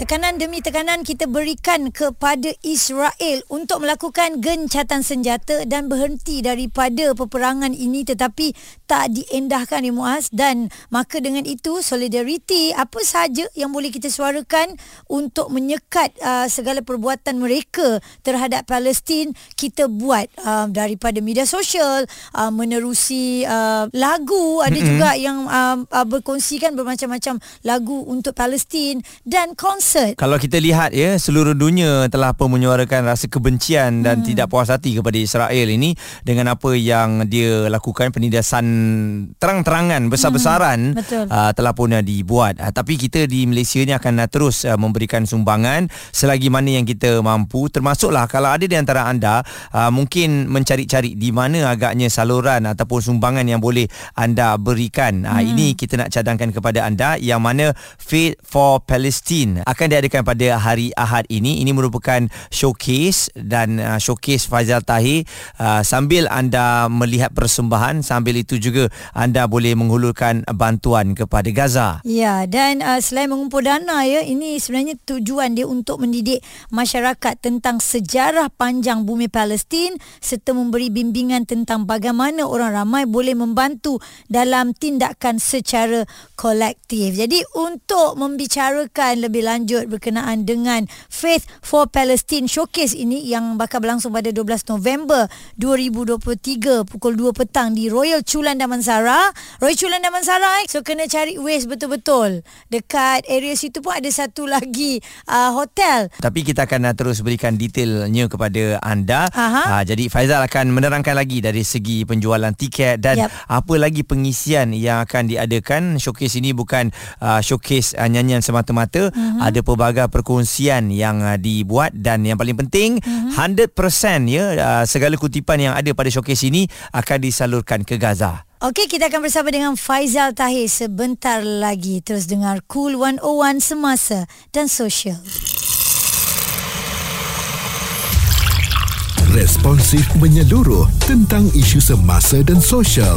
Tekanan demi tekanan kita berikan kepada Israel untuk melakukan gencatan senjata dan berhenti daripada peperangan ini tetapi tak diendahkan ya Muaz. Dan maka dengan itu solidariti apa sahaja yang boleh kita suarakan untuk menyekat uh, segala perbuatan mereka terhadap Palestin kita buat uh, daripada media sosial uh, menerusi uh, lagu. Ada mm-hmm. juga yang uh, uh, berkongsikan bermacam-macam lagu untuk Palestin. Dan konsert concert. Kalau kita lihat ya, seluruh dunia telah pun menyuarakan rasa kebencian dan hmm. tidak puas hati kepada Israel ini dengan apa yang dia lakukan penindasan terang-terangan besar-besaran hmm. uh, telah pun uh, dibuat. Uh, tapi kita di Malaysia ni akan uh, terus uh, memberikan sumbangan selagi mana yang kita mampu termasuklah kalau ada di antara anda uh, mungkin mencari-cari di mana agaknya saluran ataupun sumbangan yang boleh anda berikan. Uh, hmm. ini kita nak cadangkan kepada anda yang mana Faith for Palestine akan diadakan pada hari Ahad ini. Ini merupakan showcase dan uh, showcase Faizal Tahir uh, sambil anda melihat persembahan sambil itu juga anda boleh menghulurkan bantuan kepada Gaza. Ya dan uh, selain mengumpul dana ya ini sebenarnya tujuan dia untuk mendidik masyarakat tentang sejarah panjang bumi Palestin serta memberi bimbingan tentang bagaimana orang ramai boleh membantu dalam tindakan secara kolektif. Jadi untuk membicarakan lebih lanjut lanjut berkenaan dengan Faith for Palestine Showcase ini yang bakal berlangsung pada 12 November 2023 pukul 2 petang di Royal Chulan Damansara. Royal Chulan Damansara eh. So kena cari ways betul-betul. Dekat area situ pun ada satu lagi uh, hotel. Tapi kita akan uh, terus berikan detailnya kepada anda. Uh, jadi Faizal akan menerangkan lagi dari segi penjualan tiket dan yep. apa lagi pengisian yang akan diadakan. Showcase ini bukan uh, showcase uh, nyanyian semata-mata. Uh-huh. Ada ada pelbagai perkongsian yang uh, dibuat dan yang paling penting mm-hmm. 100% ya uh, segala kutipan yang ada pada showcase ini akan disalurkan ke Gaza. Okey, kita akan bersama dengan Faizal Tahir sebentar lagi. Terus dengar Cool 101 Semasa dan Sosial. Responsif menyeluruh tentang isu semasa dan sosial.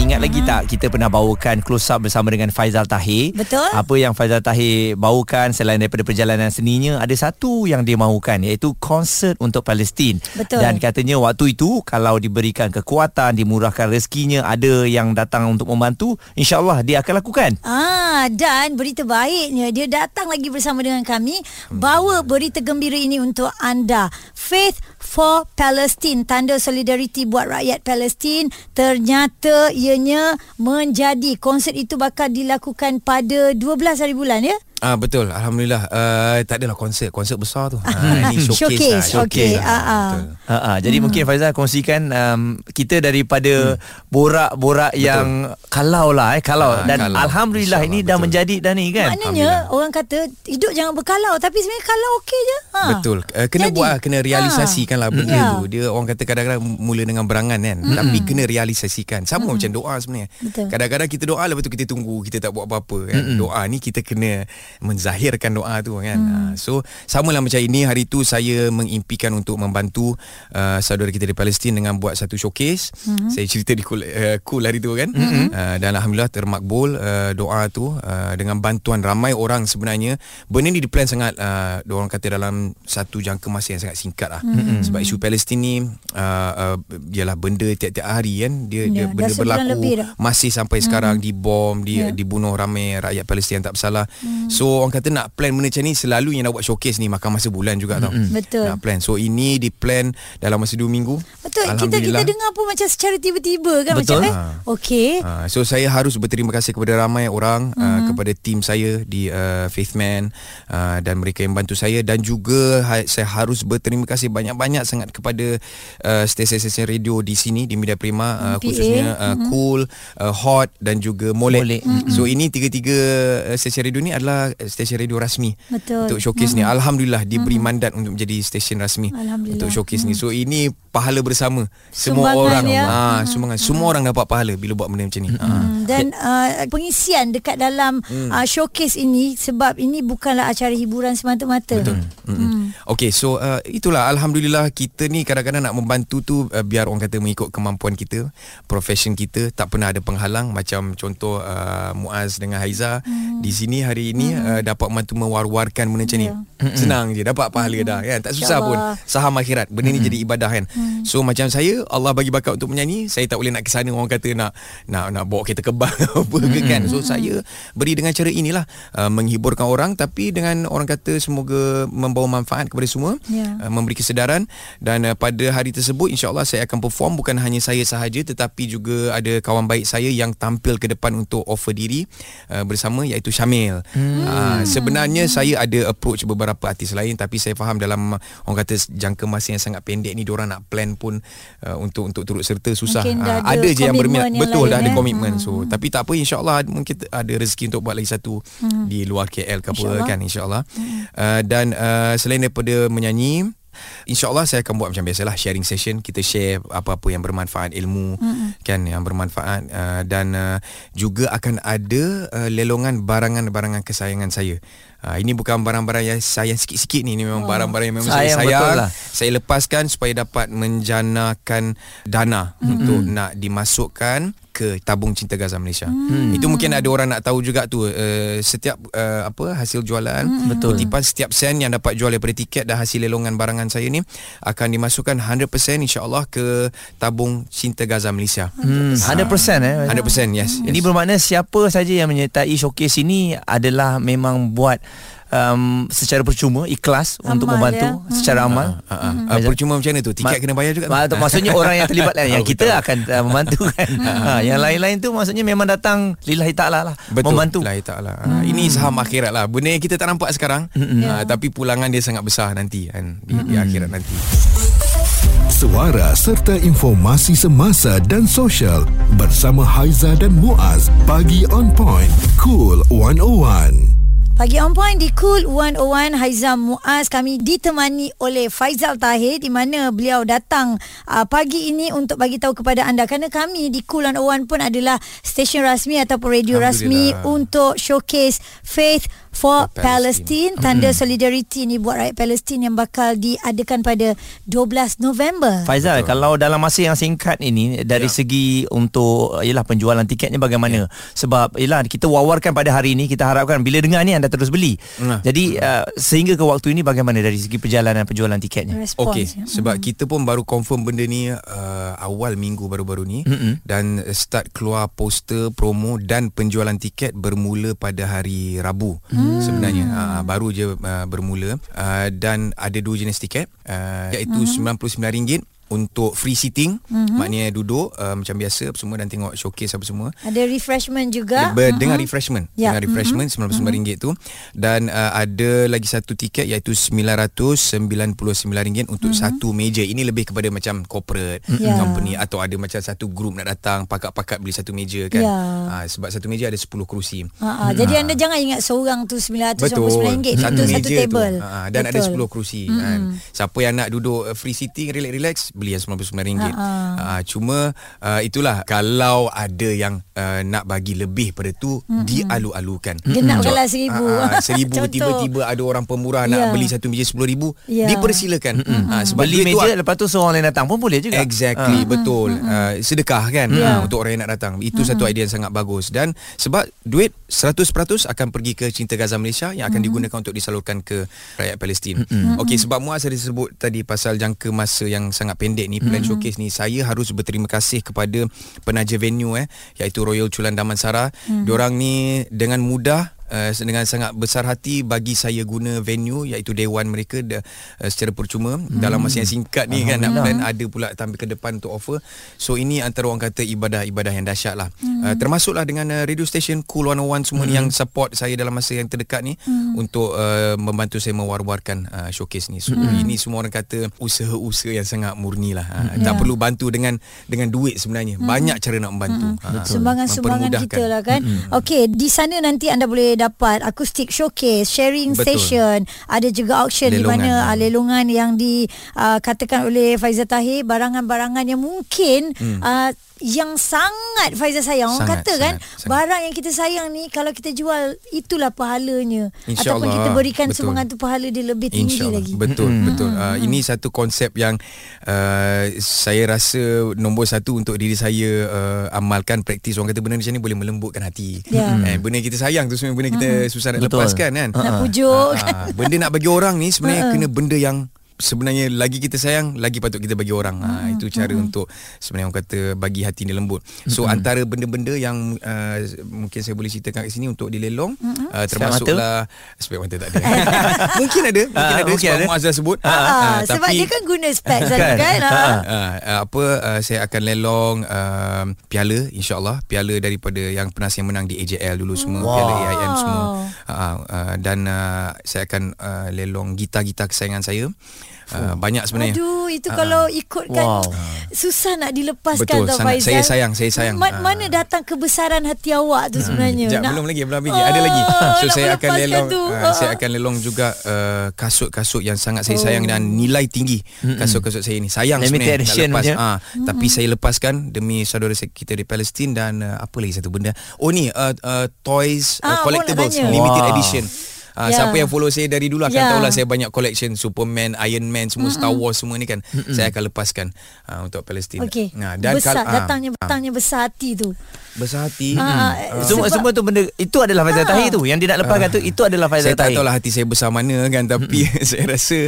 Ingat uh-huh. lagi tak kita pernah bawakan close up bersama dengan Faizal Tahir? Betul. Apa yang Faizal Tahir bawakan selain daripada perjalanan seninya ada satu yang dia mahukan iaitu konsert untuk Palestin. Betul. Dan katanya waktu itu kalau diberikan kekuatan, dimurahkan rezekinya, ada yang datang untuk membantu, insya-Allah dia akan lakukan. Ah dan berita baiknya dia datang lagi bersama dengan kami hmm. bawa berita gembira ini untuk anda. Faith for Palestine tanda solidariti buat rakyat Palestin ternyata ianya menjadi. Konsert itu bakal dilakukan pada 12 hari bulan ya Ah betul alhamdulillah uh, tak adalah konsert konsert besar tu. Ha ini showcase. Lah, showcase. Okey. Ha ah. Ha ah. Jadi hmm. mungkin Faizal kongsikan um, kita daripada hmm. borak-borak yang kalau lah eh kalau ha, dan kalau. alhamdulillah ini dah menjadi dah ni kan. Maknanya orang kata hidup jangan berkalau tapi sebenarnya kalau okey je. Ha. Betul. Uh, kena Jadi. buat lah, kena realisasikan lah benda ya. tu. Dia orang kata kadang-kadang mula dengan berangan kan hmm. tapi kena realisasikan. Sama hmm. macam doa sebenarnya. Betul. Kadang-kadang kita doa lepas tu kita tunggu kita tak buat apa-apa kan. Hmm. Doa ni kita kena menzahirkan doa tu kan. Hmm. Uh, so samalah macam ini hari tu saya mengimpikan untuk membantu uh, saudara kita di Palestin dengan buat satu showcase. Hmm. Saya cerita di cool, uh, cool hari tu kan. Hmm. Uh, dan alhamdulillah termakbul uh, doa tu uh, dengan bantuan ramai orang sebenarnya. Benda ni diplan sangat uh, orang kata dalam satu jangka masa yang sangat singkat lah. Hmm. Sebab isu Palestin ni uh, uh, ialah benda tiap-tiap hari kan. Dia, ya, dia benda berlaku masih sampai hmm. sekarang dibom, di, ya. dibunuh ramai rakyat Palestin yang tak bersalah. Hmm. So orang kata nak plan benda macam ni selalu yang nak buat showcase ni makan masa bulan juga mm-hmm. tau. Betul. Nak plan. So ini di plan dalam masa 2 minggu. Betul. Kita kita dengar pun macam secara tiba-tiba kan Betul. macam eh. Okey. Uh, so saya harus berterima kasih kepada ramai orang mm-hmm. uh, kepada tim saya di uh, Faithman uh, dan mereka yang bantu saya dan juga ha- saya harus berterima kasih banyak-banyak sangat kepada uh, stesen-stesen radio di sini di Media Prima uh, khususnya uh, mm-hmm. Cool, uh, Hot dan juga Molek. Molek. Mm-hmm. So ini tiga-tiga uh, stesen radio ni adalah stesen radio rasmi Betul. untuk showcase Hmm. ni. Alhamdulillah diberi mandat untuk menjadi stesen rasmi untuk showcase ni. So ini pahala bersama semua Sumbangan, orang. ya. Ah, sumbangan. Semua orang dapat pahala bila buat benda macam ni. Hmm, dan uh, pengisian dekat dalam Hmm. uh, showcase ini sebab ini bukanlah acara hiburan semata-mata. Betul. Hmm. Okay, so uh, itulah Alhamdulillah kita ni kadang-kadang nak membantu tu uh, biar orang kata mengikut kemampuan kita, profession kita, tak pernah ada penghalang macam contoh uh, Muaz dengan Haiza hmm. di sini hari ini hmm. uh, dapat membantu mewar-warkan benda macam Ya. ni. Senang je dapat pahala dah kan. Tak susah pun. Saham akhirat. Benda ni jadi ibadah kan. So macam saya Allah bagi bakat untuk menyanyi, saya tak boleh nak ke sana orang kata nak nak nak bawa kereta kebang apa ke kan. So saya beri dengan cara inilah uh, menghiburkan orang tapi dengan orang kata semoga membawa manfaat kepada semua, Ya. uh, memberi kesedaran dan uh, pada hari tersebut insya-Allah saya akan perform bukan hanya saya sahaja tetapi juga ada kawan baik saya yang tampil ke depan untuk offer diri uh, bersama iaitu Syamil. Hmm. Uh, sebenarnya saya ada approach beberapa artis lain tapi saya faham dalam orang kata jangka masa yang sangat pendek ni diorang nak plan pun uh, untuk untuk turut serta susah. Uh, ada ada je yang berminat yang betul dah ada eh? komitmen. Hmm. So tapi tak apa insya-Allah mungkin ada rezeki untuk buat lagi satu hmm. di luar KL ke apa kan insya-Allah. Hmm. Uh, dan uh, selain daripada menyanyi InsyaAllah saya akan buat macam biasalah sharing session kita share apa-apa yang bermanfaat ilmu mm-hmm. kan yang bermanfaat uh, dan uh, juga akan ada uh, lelongan barangan-barangan kesayangan saya. Uh, ini bukan barang-barang yang sayang sikit-sikit ni ini memang oh. barang-barang yang memang Sayang saya sayang. lah. Saya lepaskan supaya dapat menjanakan dana mm-hmm. untuk nak dimasukkan ke tabung cinta Gaza Malaysia. Hmm. Itu mungkin ada orang nak tahu juga tu uh, setiap uh, apa hasil jualan hmm. Betul. kutipan setiap sen yang dapat jual daripada tiket dan hasil lelongan barangan saya ni akan dimasukkan 100% insya-Allah ke tabung cinta Gaza Malaysia. Hmm, 100% eh. 100% yes. Ini yes. bermakna siapa saja yang menyertai showcase ini adalah memang buat um, secara percuma ikhlas Amal, untuk membantu ya. secara amal. Uh, uh, uh, percuma macam mana tu? Tiket Ma- kena bayar juga. Ma- maksudnya orang yang terlibat lah yang Oh, kita betul. akan uh, membantu kan. ha, yang lain-lain tu maksudnya memang datang lillahi taala lah Betul. membantu. La ta'ala. Hmm. Ini saham akhirat lah. Benda yang kita tak nampak sekarang. Hmm. Uh, tapi pulangan dia sangat besar nanti kan di, di akhirat nanti. Suara serta informasi semasa dan sosial bersama Haiza dan Muaz. Pagi on point. Cool 101. Pagi on point di Cool 101 Haizam Muaz. Kami ditemani oleh Faizal Tahir di mana beliau datang uh, pagi ini untuk bagi tahu kepada anda. Kerana kami di Cool 101 pun adalah stesen rasmi ataupun radio rasmi untuk showcase Faith for Palestine, Palestine. tanda solidariti ni buat rakyat Palestin yang bakal diadakan pada 12 November. Faizal, kalau dalam masa yang singkat ini dari Ya. segi untuk yalah penjualan tiketnya bagaimana? Sebab yalah kita wawarkan pada hari ini kita harapkan bila dengar ni anda terus beli. Nah. Jadi uh, sehingga ke waktu ini bagaimana dari segi perjalanan penjualan tiketnya? Okey, ya. sebab kita pun baru confirm benda ni uh, awal minggu baru-baru ni mm-hmm. dan start keluar poster, promo dan penjualan tiket bermula pada hari Rabu mm. Sebenarnya. Uh, baru je uh, bermula uh, dan ada dua jenis tiket uh, iaitu mm-hmm. RM99 untuk free sitting mm-hmm. maknanya duduk uh, macam biasa apa semua dan tengok showcase apa semua Ada refreshment juga. Ber, dengan refreshment Ya. dengan refreshment RM99 mm-hmm. tu dan uh, ada lagi satu tiket iaitu RM999 untuk mm-hmm. satu meja ini lebih kepada macam corporate Ya. company atau ada macam satu group nak datang pakat-pakat beli satu meja kan Ya. uh, sebab satu meja ada 10 kerusi Ha, ha. Jadi anda jangan ingat seorang tu RM999 Betul Itu satu meja table tu. Ha, dan ada 10 kerusi mm. kan. Siapa yang nak duduk uh, free sitting relax-relax beli yang RM99. Ha, Ha, ha. cuma uh, itulah kalau ada yang uh, nak bagi lebih pada tu mm. dialu-alukan. Genapkanlah Contoh, seribu. ah, ah, seribu Contoh. tiba-tiba ada orang pemurah nak beli satu meja RM10,000 Ya. dipersilakan. Ha, sebab Beli duit tu meja lepas tu seorang lain datang pun boleh juga. Exactly betul uh, sedekah kan Ya. uh, untuk orang yang nak datang itu satu idea yang sangat bagus dan sebab duit 100% akan pergi ke Cinta Gaza Malaysia yang akan digunakan untuk disalurkan ke rakyat Palestin. Okey sebab Muaz ada sebut tadi pasal jangka masa yang sangat pendek ni plan showcase ni saya harus berterima kasih kepada penaja venue eh iaitu Royal Chulan Damansara. Diorang ni dengan mudah Uh, dengan sangat besar hati bagi saya guna venue iaitu dewan mereka uh, secara percuma hmm. dalam masa yang singkat ni kan nak plan ada pula tampil ke depan untuk offer so ini antara orang kata ibadah-ibadah yang dahsyat lah hmm. uh, termasuklah dengan uh, radio station Cool 101 semua hmm. ni yang support saya dalam masa yang terdekat ni hmm. untuk uh, membantu saya mewar-warkan uh, showcase ni so hmm. ini semua orang kata usaha-usaha yang sangat murni lah uh, tak Ya. perlu bantu dengan dengan duit sebenarnya banyak cara nak membantu uh, Sumbangan-sumbangan mempermudahkan. kita lah kan. Okey, di sana nanti anda boleh dapat akustik showcase, sharing Betul. session, ada juga auction di Lelongan. mana uh, lelongan yang dikatakan oleh Faizal Tahir barangan-barangan yang mungkin hmm. uh, yang sangat Faizal sayang orang Sangat, kata kan sangat, sangat. barang yang kita sayang ni kalau kita jual itulah pahalanya InsyaAllah. ataupun kita berikan Betul. sumbangan tu pahala dia lebih tinggi InsyaAllah. lagi. Betul, Hmm. betul. Uh, ini satu konsep yang uh, saya rasa nombor satu untuk diri saya uh, amalkan praktis orang kata benda macam ni boleh melembutkan hati. Ya. Eh, benda kita sayang tu sebenarnya benda kita susah nak Betul. lepaskan kan. Nak pujuk. Ah, benda nak bagi orang ni sebenarnya kena benda yang sebenarnya lagi kita sayang lagi patut kita bagi orang. Ha, itu cara untuk sebenarnya orang kata bagi hati ni lembut. So antara benda-benda yang uh, mungkin saya boleh ceritakan kat sini untuk dilelong uh, termasuklah spek mata tak ada. mungkin ada, mungkin ada mungkin sebab ada. Sebut. Ah, Ah, sebab dia kan guna spek Kan? kan. Ah. Uh, apa uh, saya akan lelong uh, piala insyaallah piala daripada yang pernah saya menang di AJL dulu semua Wow. piala AIM semua uh, uh, dan uh, saya akan uh, lelong gitar-gitar kesayangan saya uh, banyak sebenarnya Aduh, itu kalau ikutkan Wow. susah nak dilepaskan Betul, tau sangat. Faizal. Saya sayang, saya sayang. Ma- Ah. mana datang kebesaran hati awak tu sebenarnya? Sekejap, Nak- belum lagi belum lagi ada lagi so saya akan lelong tu. uh, Ah. saya akan lelong juga uh, kasut-kasut yang sangat saya sayang Oh. dan nilai tinggi kasut-kasut saya ni sayang Limited sebenarnya nak lepas ah tapi saya lepaskan demi saudara kita di Palestin dan uh, apa lagi satu benda oh ni uh, uh, toys Ah, uh, collectibles limited Wah. edition Uh, Ya. Siapa yang follow saya dari dulu akan Ya. tahulah saya banyak collection Superman, Iron Man, semua Star Wars semua ni kan. Saya akan lepaskan uh, untuk Palestin. Okey. Nah, besar kal- ah, datangnya ah, datangnya besar hati tu. besar hati. Ah, Hmm. Semua Sebab- semua tu benda itu adalah Faizal Tahir tu yang dia nak lepaskan tu itu adalah Faizal Saya tak Tahir. tahulah hati saya besar mana kan tapi saya rasa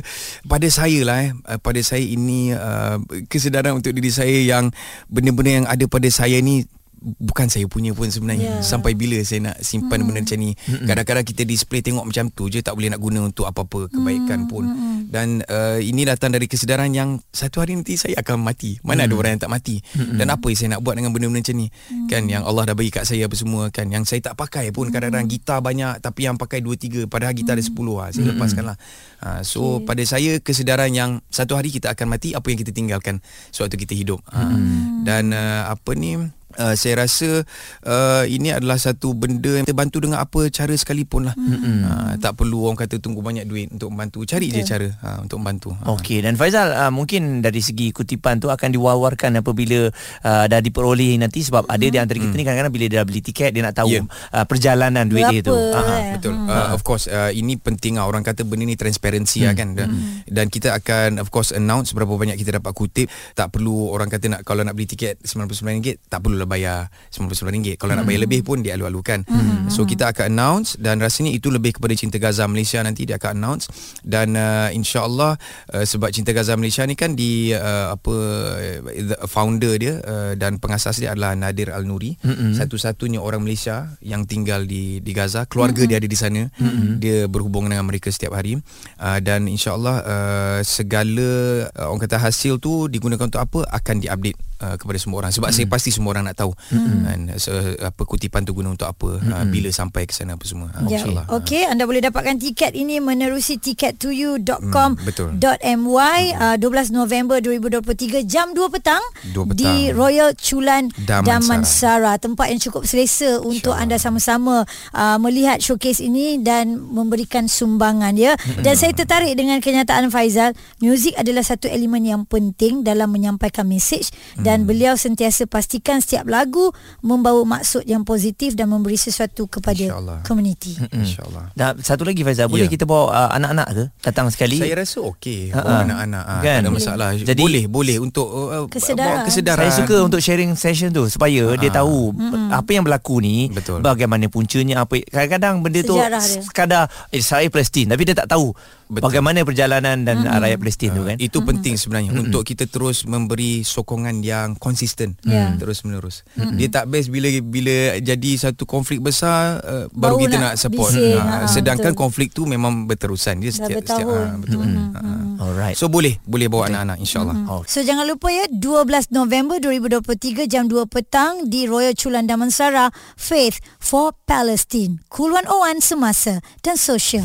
pada saya lah eh uh, pada saya ini uh, kesedaran untuk diri saya yang benda-benda yang ada pada saya ni bukan saya punya pun Ya. sebenarnya sampai bila saya nak simpan hmm. benda macam ni? Kadang-kadang kita display tengok macam tu je tak boleh nak guna untuk apa-apa kebaikan pun. dan uh, ini datang dari kesedaran yang satu hari nanti saya akan mati. Mana ada orang yang tak mati? Dan apa yang saya nak buat dengan benda-benda macam ni? Kan yang Allah dah bagi kat saya apa semua kan. Yang saya tak pakai pun kadang-kadang gitar banyak tapi yang pakai 2 3 padahal gitar ada 10 lah saya lepaskan lah ha, so pada saya kesedaran yang satu hari kita akan mati apa yang kita tinggalkan sewaktu kita hidup. Ha, dan uh, apa ni Uh, saya rasa uh, ini adalah satu benda yang kita bantu dengan apa cara sekalipun lah. Uh, tak perlu orang kata tunggu banyak duit untuk membantu. Cari je cara uh, untuk membantu. Uh. Okey dan Faizal uh, mungkin dari segi kutipan tu akan diwawarkan apabila uh, dah diperoleh nanti sebab ada di antara kita ni kadang-kadang bila dia dah beli tiket dia nak tahu Ya. uh, perjalanan duit dia tu. Berapa, Ah, ah. eh? Betul. Uh, of course uh, ini penting lah orang kata benda ni transparansi lah kan dan, dan kita akan of course announce berapa banyak kita dapat kutip. Tak perlu orang kata nak kalau nak beli tiket RM99 tak perlulah bayar RM99. Kalau nak bayar lebih pun dia alu-alukan. So kita akan announce dan rasanya itu lebih kepada Cinta Gaza Malaysia nanti dia akan announce. Dan uh, insya-Allah uh, sebab Cinta Gaza Malaysia ni kan di uh, apa the founder dia uh, dan pengasas dia adalah Nadir Al Nuri. Satu-satunya orang Malaysia yang tinggal di di Gaza, keluarga dia ada di sana. Dia berhubung dengan mereka setiap hari. Uh, dan insya-Allah uh, segala uh, orang kata hasil tu digunakan untuk apa? Akan diupdate uh, kepada semua orang. Sebab saya pasti semua orang nak tahu. Kan so, apa kutipan tu guna untuk apa uh, bila sampai ke sana apa semua. Uh, Ya. insyaallah. Okey, anda boleh dapatkan tiket ini menerusi ticket2you.com.my Hmm, betul. uh, 12 November 2023 jam 2 petang, 2 petang. di Royal Chulan Damansara. Damansara, tempat yang cukup selesa untuk anda sama-sama uh, melihat showcase ini dan memberikan sumbangan ya. Dan saya tertarik dengan kenyataan Faizal, muzik adalah satu elemen yang penting dalam menyampaikan mesej dan beliau sentiasa pastikan setiap lagu membawa maksud yang positif dan memberi sesuatu kepada InsyaAllah. komuniti. insyaallah Dan satu lagi Faizal, boleh Ya. kita bawa uh, anak-anak ke datang sekali? saya rasa okey bawa ha. anak-anak ah, Kan? tak ada masalah Jadi- boleh boleh untuk uh, Kesedaran. bawa kesedaran Saya suka untuk sharing session tu supaya dia tahu apa yang berlaku ni, Betul. bagaimana puncanya apa kadang-kadang benda tu Sejarah dia. sekadar Israel Palestin tapi dia tak tahu Betul. bagaimana perjalanan dan uh, rakyat Palestin tu kan. Uh, itu penting sebenarnya mm-hmm. untuk kita terus memberi sokongan yang konsisten Ya. terus menerus. Mm-hmm. Dia tak best bila bila jadi satu konflik besar uh, Baru baru, kita nak nak, support. bising, Ah, ha, sedangkan betul. konflik tu memang berterusan. Dia Dah setiap setiap bertahun. ah, betul. Mm-hmm. Ah, ah. Alright. So boleh boleh bawa anak-anak insyaallah. Oh. So jangan lupa ya 12 November 2023 jam 2 petang di Royal Chulan Damansara Faith for Palestine. Cool 101 semasa dan sosial.